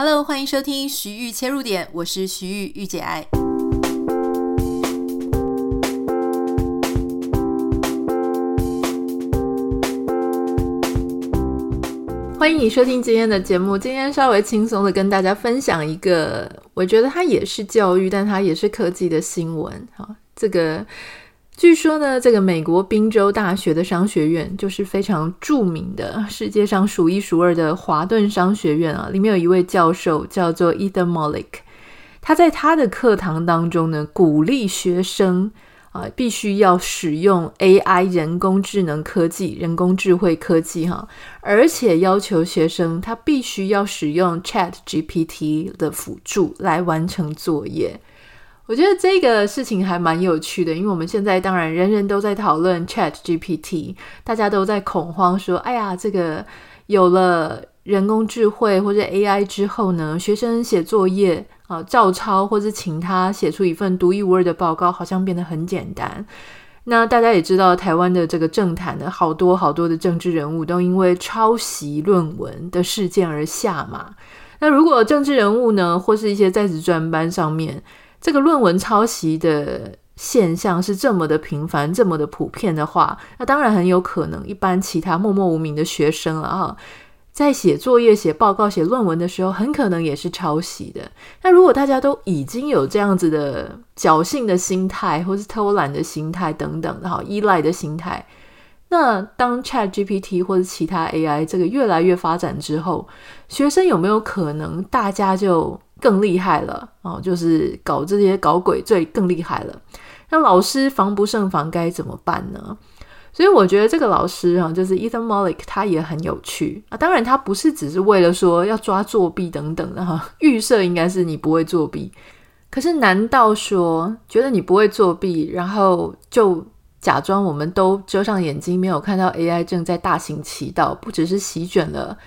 Hello，欢迎收听徐玉切入点，我是徐玉玉姐爱。欢迎你收听今天的节目。今天稍微轻松的跟大家分享一个，我觉得它也是教育，但它也是科技的新闻。哈，这个。据说呢，这个美国宾州大学的商学院就是非常著名的，世界上数一数二的华顿商学院啊。里面有一位教授叫做 Ethan Mollick，他在他的课堂当中呢，鼓励学生啊，必须要使用 AI 人工智能科技、人工智慧科技哈，而且要求学生他必须要使用 ChatGPT 的辅助来完成作业。我觉得这个事情还蛮有趣的，因为我们现在当然人人都在讨论 ChatGPT，大家都在恐慌说：“哎呀，这个有了人工智慧或者 AI 之后呢，学生写作业啊、照抄或者请他写出一份独一无二的报告，好像变得很简单。”那大家也知道，台湾的这个政坛的好多好多的政治人物都因为抄袭论文的事件而下马。那如果政治人物呢，或是一些在职专班上面，这个论文抄袭的现象是这么的频繁、这么的普遍的话，那当然很有可能，一般其他默默无名的学生啊，在写作业、写报告、写论文的时候，很可能也是抄袭的。那如果大家都已经有这样子的侥幸的心态，或是偷懒的心态等等的哈，依赖的心态，那当 ChatGPT 或者其他 AI 这个越来越发展之后，学生有没有可能大家就更厉害了哦，就是搞这些搞鬼罪更厉害了。那老师防不胜防，该怎么办呢？所以我觉得这个老师啊，就是 Ethan m o l i c 他也很有趣啊。当然，他不是只是为了说要抓作弊等等的哈。预设应该是你不会作弊，可是难道说觉得你不会作弊，然后就假装我们都遮上眼睛，没有看到 AI 正在大行其道，不只是席卷了。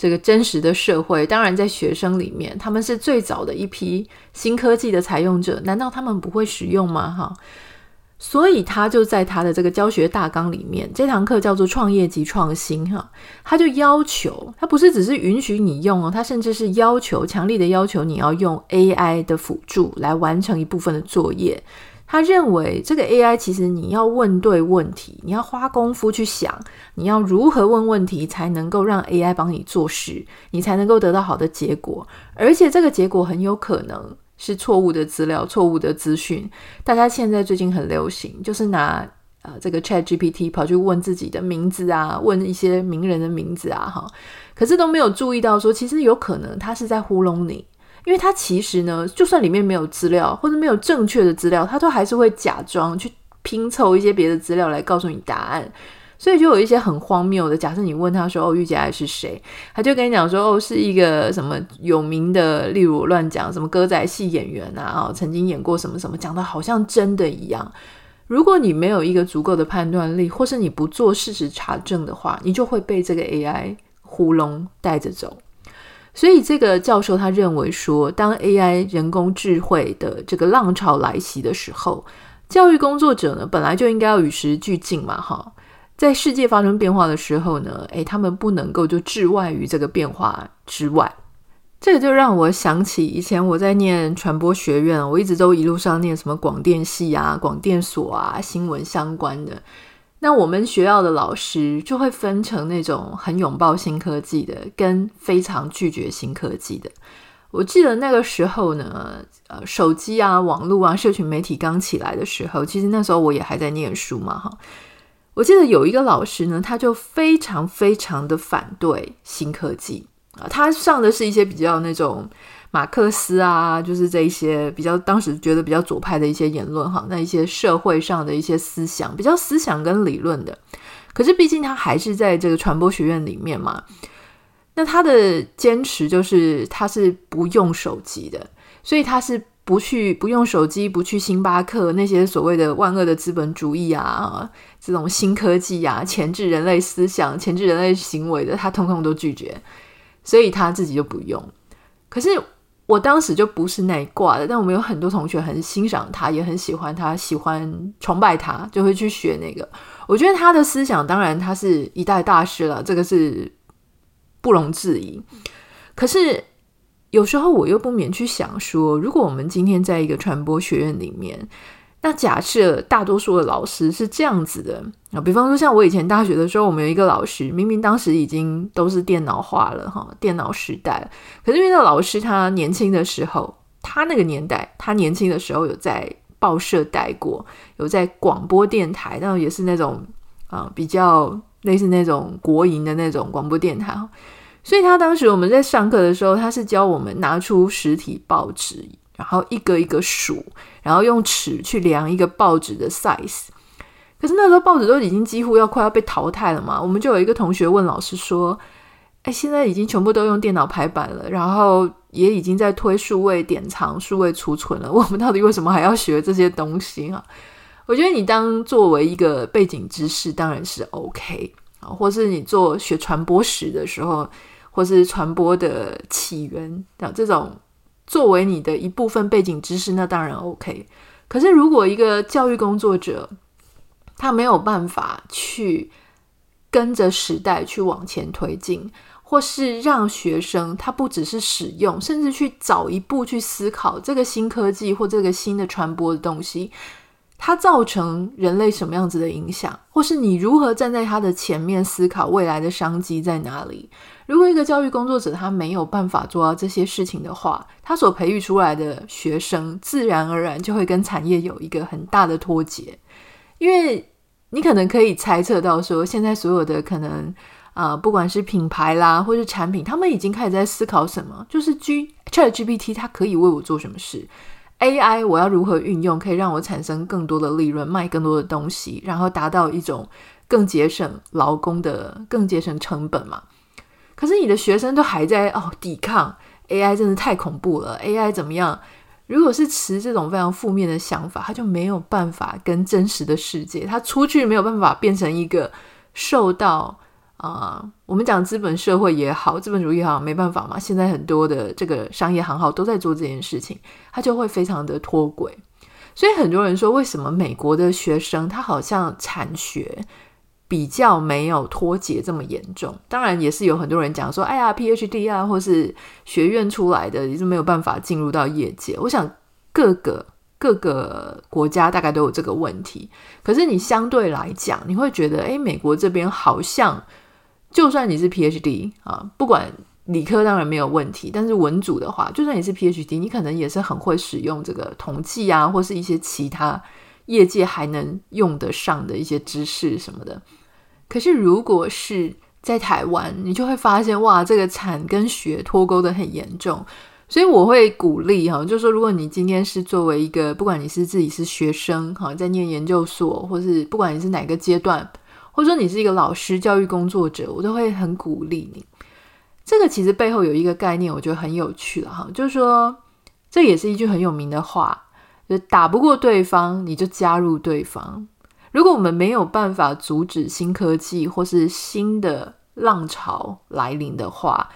这个真实的社会，当然在学生里面，他们是最早的一批新科技的采用者，难道他们不会使用吗？哈，所以他就在他的这个教学大纲里面，这堂课叫做创业及创新，哈，他就要求，他不是只是允许你用哦，他甚至是要求，强力的要求你要用 AI 的辅助来完成一部分的作业。他认为这个 AI 其实你要问对问题，你要花功夫去想，你要如何问问题才能够让 AI 帮你做事，你才能够得到好的结果。而且这个结果很有可能是错误的资料、错误的资讯。大家现在最近很流行，就是拿呃这个 ChatGPT 跑去问自己的名字啊，问一些名人的名字啊，哈，可是都没有注意到说，其实有可能他是在糊弄你。因为他其实呢，就算里面没有资料或者没有正确的资料，他都还是会假装去拼凑一些别的资料来告诉你答案。所以就有一些很荒谬的，假设你问他说：“哦，御姐爱是谁？”他就跟你讲说：“哦，是一个什么有名的，例如乱讲什么歌仔戏演员啊，哦，曾经演过什么什么，讲的好像真的一样。如果你没有一个足够的判断力，或是你不做事实查证的话，你就会被这个 AI 糊弄带着走。”所以，这个教授他认为说，当 AI 人工智慧的这个浪潮来袭的时候，教育工作者呢，本来就应该要与时俱进嘛，哈，在世界发生变化的时候呢，诶，他们不能够就置外于这个变化之外。这个就让我想起以前我在念传播学院，我一直都一路上念什么广电系啊、广电所啊、新闻相关的。那我们学校的老师就会分成那种很拥抱新科技的，跟非常拒绝新科技的。我记得那个时候呢，呃，手机啊、网络啊、社群媒体刚起来的时候，其实那时候我也还在念书嘛，哈。我记得有一个老师呢，他就非常非常的反对新科技啊，他上的是一些比较那种。马克思啊，就是这一些比较当时觉得比较左派的一些言论哈，那一些社会上的一些思想，比较思想跟理论的。可是毕竟他还是在这个传播学院里面嘛，那他的坚持就是他是不用手机的，所以他是不去不用手机，不去星巴克那些所谓的万恶的资本主义啊，这种新科技啊，钳制人类思想、钳制人类行为的，他通通都拒绝，所以他自己就不用。可是。我当时就不是那一挂的，但我们有很多同学很欣赏他，也很喜欢他，喜欢崇拜他，就会去学那个。我觉得他的思想，当然他是一代大师了，这个是不容置疑。可是有时候我又不免去想说，如果我们今天在一个传播学院里面，那假设大多数的老师是这样子的啊，比方说像我以前大学的时候，我们有一个老师，明明当时已经都是电脑化了哈，电脑时代，可是因为那老师他年轻的时候，他那个年代，他年轻的时候有在报社待过，有在广播电台，然后也是那种啊比较类似那种国营的那种广播电台，所以他当时我们在上课的时候，他是教我们拿出实体报纸。然后一个一个数，然后用尺去量一个报纸的 size。可是那时候报纸都已经几乎要快要被淘汰了嘛，我们就有一个同学问老师说：“哎，现在已经全部都用电脑排版了，然后也已经在推数位典藏、数位储存了，我们到底为什么还要学这些东西啊？”我觉得你当作为一个背景知识当然是 OK 啊，或是你做学传播史的时候，或是传播的起源的这种。作为你的一部分背景知识，那当然 OK。可是，如果一个教育工作者，他没有办法去跟着时代去往前推进，或是让学生他不只是使用，甚至去早一步去思考这个新科技或这个新的传播的东西，它造成人类什么样子的影响，或是你如何站在他的前面思考未来的商机在哪里？如果一个教育工作者他没有办法做到这些事情的话，他所培育出来的学生自然而然就会跟产业有一个很大的脱节。因为你可能可以猜测到说，现在所有的可能啊、不管是品牌啦，或是产品，他们已经开始在思考什么，就是 G ChatGPT 它可以为我做什么事，AI 我要如何运用，可以让我产生更多的利润，卖更多的东西，然后达到一种更节省劳工的、更节省成本嘛。可是你的学生都还在哦抵抗 AI，真的太恐怖了。AI 怎么样？如果是持这种非常负面的想法，他就没有办法跟真实的世界，他出去没有办法变成一个受到啊、我们讲资本社会也好，资本主义也好，没办法嘛。现在很多的这个商业行号都在做这件事情，他就会非常的脱轨。所以很多人说，为什么美国的学生他好像产学？比较没有脱节这么严重，当然也是有很多人讲说，哎呀，PhD 啊，或是学院出来的，也是没有办法进入到业界。我想各个各个国家大概都有这个问题。可是你相对来讲，你会觉得，哎，美国这边好像，就算你是 PhD 啊，不管理科当然没有问题，但是文组的话，就算你是 PhD，你可能也是很会使用这个统计啊，或是一些其他业界还能用得上的一些知识什么的。可是，如果是在台湾，你就会发现，哇，这个产跟学脱钩的很严重。所以我会鼓励哈，就是说，如果你今天是作为一个，不管你是自己是学生哈，在念研究所，或是不管你是哪个阶段，或者说你是一个老师、教育工作者，我都会很鼓励你。这个其实背后有一个概念，我觉得很有趣了哈，就是说，这也是一句很有名的话，就是打不过对方，你就加入对方。如果我们没有办法阻止新科技或是新的浪潮来临的话，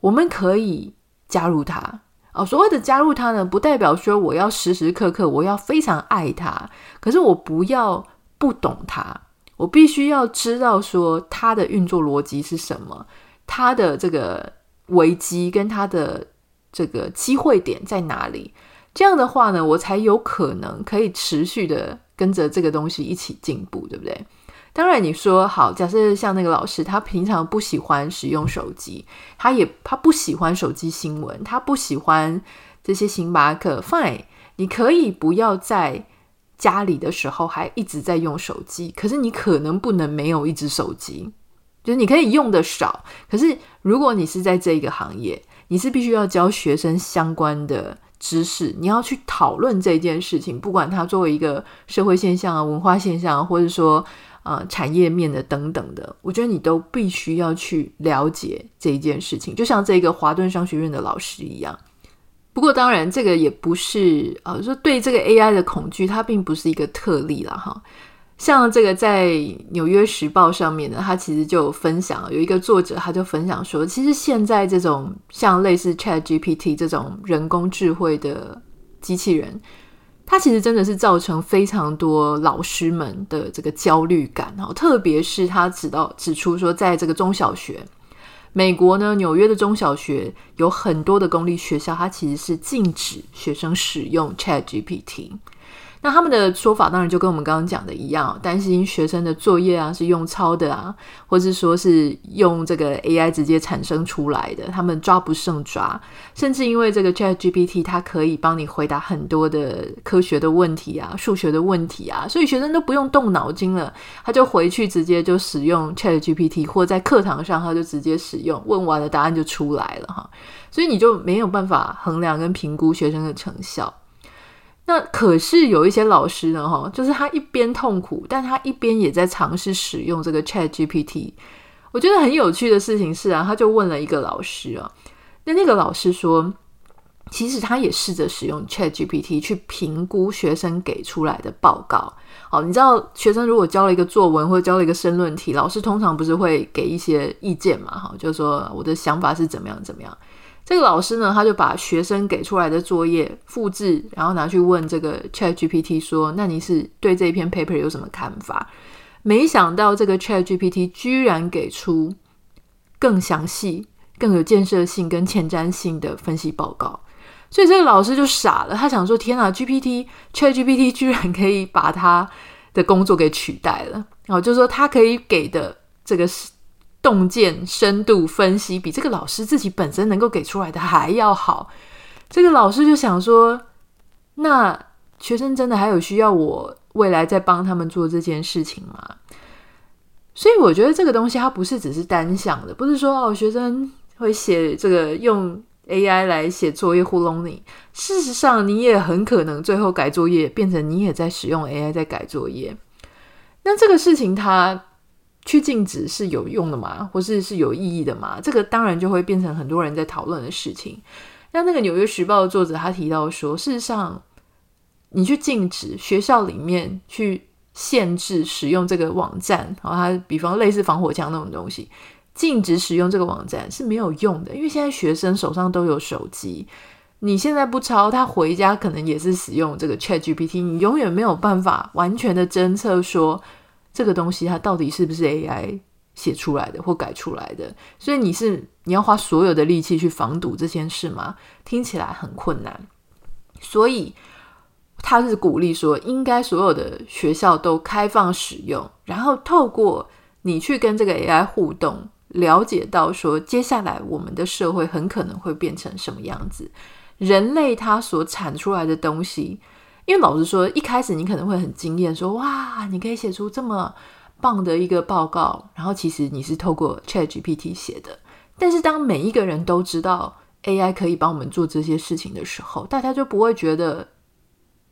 我们可以加入它。哦，所谓的加入它呢，不代表说我要时时刻刻我要非常爱它，可是我不要不懂它，我必须要知道说它的运作逻辑是什么，它的这个危机跟它的这个机会点在哪里。这样的话呢，我才有可能可以持续的。跟着这个东西一起进步，对不对？当然，你说好，假设像那个老师，他平常不喜欢使用手机，他也他不喜欢手机新闻，他不喜欢这些星巴克。Fine，你可以不要在家里的时候还一直在用手机，可是你可能不能没有一只手机，就是你可以用的少。可是如果你是在这个行业，你是必须要教学生相关的。知识，你要去讨论这件事情，不管它作为一个社会现象啊、文化现象啊，或者说呃产业面的等等的，我觉得你都必须要去了解这一件事情。就像这个华顿商学院的老师一样。不过当然，这个也不是呃说对这个 AI 的恐惧，它并不是一个特例了哈。像这个在《纽约时报》上面呢，他其实就分享，有一个作者他就分享说，其实现在这种像类似 ChatGPT 这种人工智慧的机器人，它其实真的是造成非常多老师们的这个焦虑感，特别是他指到指出说，在这个中小学，美国呢，纽约的中小学有很多的公立学校，它其实是禁止学生使用 ChatGPT。那他们的说法当然就跟我们刚刚讲的一样，担心学生的作业啊是用抄的啊，或是说是用这个 AI 直接产生出来的，他们抓不胜抓。甚至因为这个 ChatGPT 它可以帮你回答很多的科学的问题啊、数学的问题啊，所以学生都不用动脑筋了，他就回去直接就使用 ChatGPT，或在课堂上他就直接使用，问完了答案就出来了哈，所以你就没有办法衡量跟评估学生的成效。那可是有一些老师呢，哈，就是他一边痛苦，但他一边也在尝试使用这个 ChatGPT。我觉得很有趣的事情是啊，他就问了一个老师啊，那那个老师说，其实他也试着使用 ChatGPT 去评估学生给出来的报告。好，你知道学生如果交了一个作文或者交了一个申论题，老师通常不是会给一些意见嘛？哈，就是说我的想法是怎么样怎么样。这个老师呢，他就把学生给出来的作业复制，然后拿去问这个 ChatGPT 说：“那你是对这一篇 paper 有什么看法？”没想到这个 ChatGPT 居然给出更详细、更有建设性跟前瞻性的分析报告，所以这个老师就傻了，他想说：“天啊，GPT ChatGPT 居然可以把他的工作给取代了。”然后就说他可以给的这个是。洞见深度分析比这个老师自己本身能够给出来的还要好，这个老师就想说，那学生真的还有需要我未来再帮他们做这件事情吗？所以我觉得这个东西它不是只是单向的，不是说哦学生会写这个用 AI 来写作业糊弄你，事实上你也很可能最后改作业变成你也在使用 AI 在改作业，那这个事情它。去禁止是有用的吗？或是是有意义的吗？这个当然就会变成很多人在讨论的事情。那那个《纽约时报》的作者他提到说，事实上，你去禁止学校里面去限制使用这个网站，然后他比方类似防火墙那种东西，禁止使用这个网站是没有用的，因为现在学生手上都有手机，你现在不抄，他回家可能也是使用这个 ChatGPT，你永远没有办法完全的侦测说。这个东西它到底是不是 AI 写出来的或改出来的？所以你是你要花所有的力气去防堵这件事吗？听起来很困难。所以他是鼓励说，应该所有的学校都开放使用，然后透过你去跟这个 AI 互动，了解到说接下来我们的社会很可能会变成什么样子，人类他所产出来的东西。因为老实说，一开始你可能会很惊艳，说哇，你可以写出这么棒的一个报告，然后其实你是透过 ChatGPT 写的。但是当每一个人都知道 AI 可以帮我们做这些事情的时候，大家就不会觉得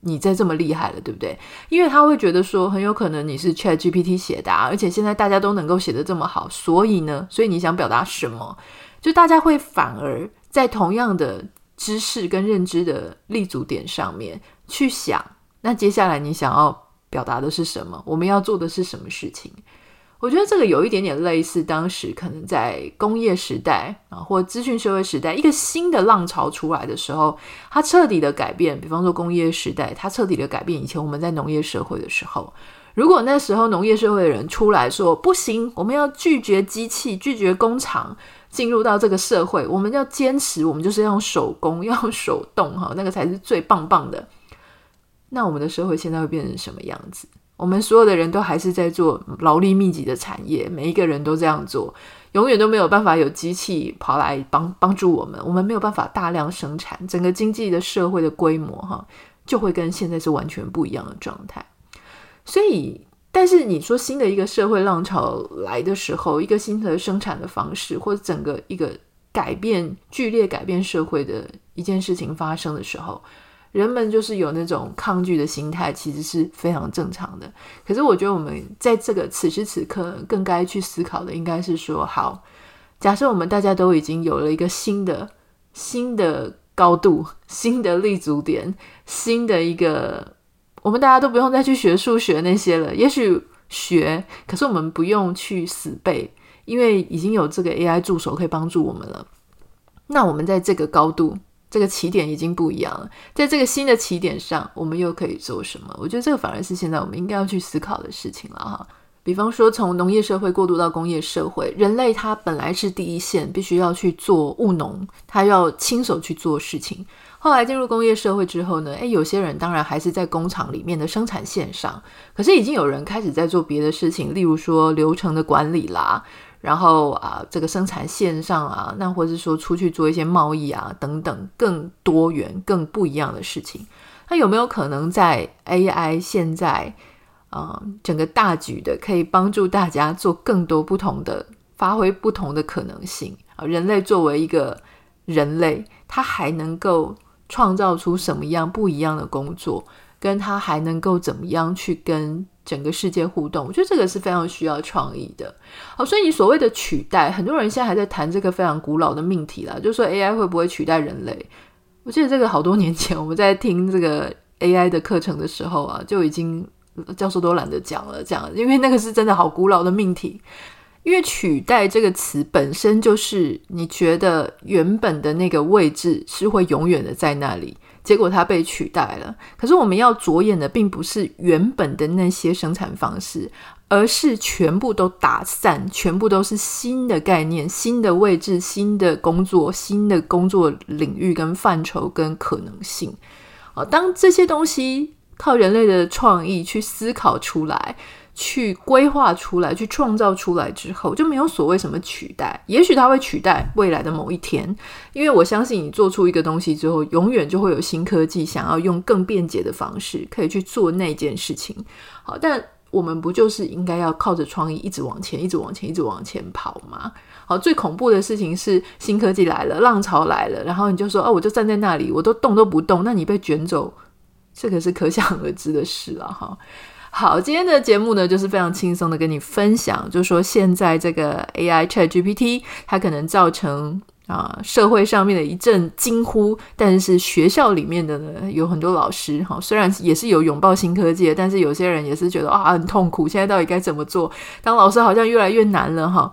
你在这么厉害了，对不对？因为他会觉得说，很有可能你是 ChatGPT 写的，而且现在大家都能够写得这么好，所以呢，所以你想表达什么？就大家会反而在同样的知识跟认知的立足点上面。去想，那接下来你想要表达的是什么？我们要做的是什么事情？我觉得这个有一点点类似当时可能在工业时代啊，或资讯社会时代，一个新的浪潮出来的时候，它彻底的改变。比方说工业时代，它彻底的改变以前我们在农业社会的时候，如果那时候农业社会的人出来说不行，我们要拒绝机器，拒绝工厂进入到这个社会，我们要坚持，我们就是要用手工，要用手动，哈，那个才是最棒棒的。那我们的社会现在会变成什么样子？我们所有的人都还是在做劳力密集的产业，每一个人都这样做，永远都没有办法有机器跑来帮帮助我们。我们没有办法大量生产，整个经济的社会的规模哈，就会跟现在是完全不一样的状态。所以，但是你说新的一个社会浪潮来的时候，一个新的生产的方式，或者整个一个改变剧烈改变社会的一件事情发生的时候。人们就是有那种抗拒的心态，其实是非常正常的。可是，我觉得我们在这个此时此刻，更该去思考的，应该是说：好，假设我们大家都已经有了一个新的、新的高度、新的立足点、新的一个，我们大家都不用再去学数学那些了。也许学，可是我们不用去死背，因为已经有这个 AI 助手可以帮助我们了。那我们在这个高度。这个起点已经不一样了，在这个新的起点上，我们又可以做什么？我觉得这个反而是现在我们应该要去思考的事情了哈。比方说，从农业社会过渡到工业社会，人类他本来是第一线，必须要去做务农，他要亲手去做事情。后来进入工业社会之后呢，诶，有些人当然还是在工厂里面的生产线上，可是已经有人开始在做别的事情，例如说流程的管理啦，然后啊，这个生产线上啊，那或者说出去做一些贸易啊等等，更多元、更不一样的事情。那有没有可能在 AI 现在？啊、整个大局的可以帮助大家做更多不同的发挥，不同的可能性啊！人类作为一个人类，他还能够创造出什么样不一样的工作，跟他还能够怎么样去跟整个世界互动？我觉得这个是非常需要创意的。好，所以你所谓的取代，很多人现在还在谈这个非常古老的命题啦，就是说 AI 会不会取代人类？我记得这个好多年前我们在听这个 AI 的课程的时候啊，就已经。教授都懒得讲了，这样，因为那个是真的好古老的命题。因为取代这个词本身就是你觉得原本的那个位置是会永远的在那里，结果它被取代了。可是我们要着眼的并不是原本的那些生产方式，而是全部都打散，全部都是新的概念、新的位置、新的工作、新的工作领域跟范畴跟可能性。啊，当这些东西。靠人类的创意去思考出来，去规划出来，去创造出来之后，就没有所谓什么取代。也许它会取代未来的某一天，因为我相信你做出一个东西之后，永远就会有新科技想要用更便捷的方式可以去做那件事情。好，但我们不就是应该要靠着创意一直往前，一直往前，一直往前跑吗？好，最恐怖的事情是新科技来了，浪潮来了，然后你就说哦，我就站在那里，我都动都不动，那你被卷走。这个是可想而知的事了哈。好，今天的节目呢，就是非常轻松的跟你分享，就说现在这个 AI ChatGPT 它可能造成啊社会上面的一阵惊呼，但是学校里面的呢，有很多老师哈，虽然也是有拥抱新科技，但是有些人也是觉得啊很痛苦，现在到底该怎么做？当老师好像越来越难了哈。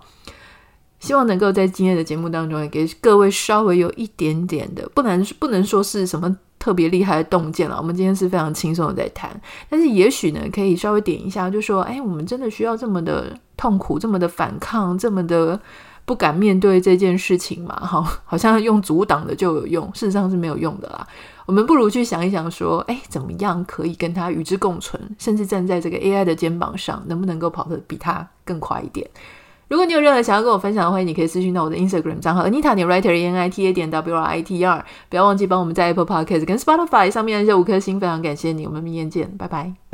希望能够在今天的节目当中，给各位稍微有一点点的，不能不能说是什么。特别厉害的洞见了，我们今天是非常轻松的在谈，但是也许呢，可以稍微点一下，就说，哎，我们真的需要这么的痛苦，这么的反抗，这么的不敢面对这件事情吗？哈，好像用阻挡的就有用，事实上是没有用的啦。我们不如去想一想，说，哎，怎么样可以跟他与之共存，甚至站在这个 AI 的肩膀上，能不能够跑得比他更快一点？如果你有任何想要跟我分享的话，你可以私信到我的 Instagram 账号 Anita 点 Writer N I T A 点 W R I T R，不要忘记帮我们在 Apple Podcast 跟 Spotify 上面按下五颗星，非常感谢你，我们明天见，拜拜。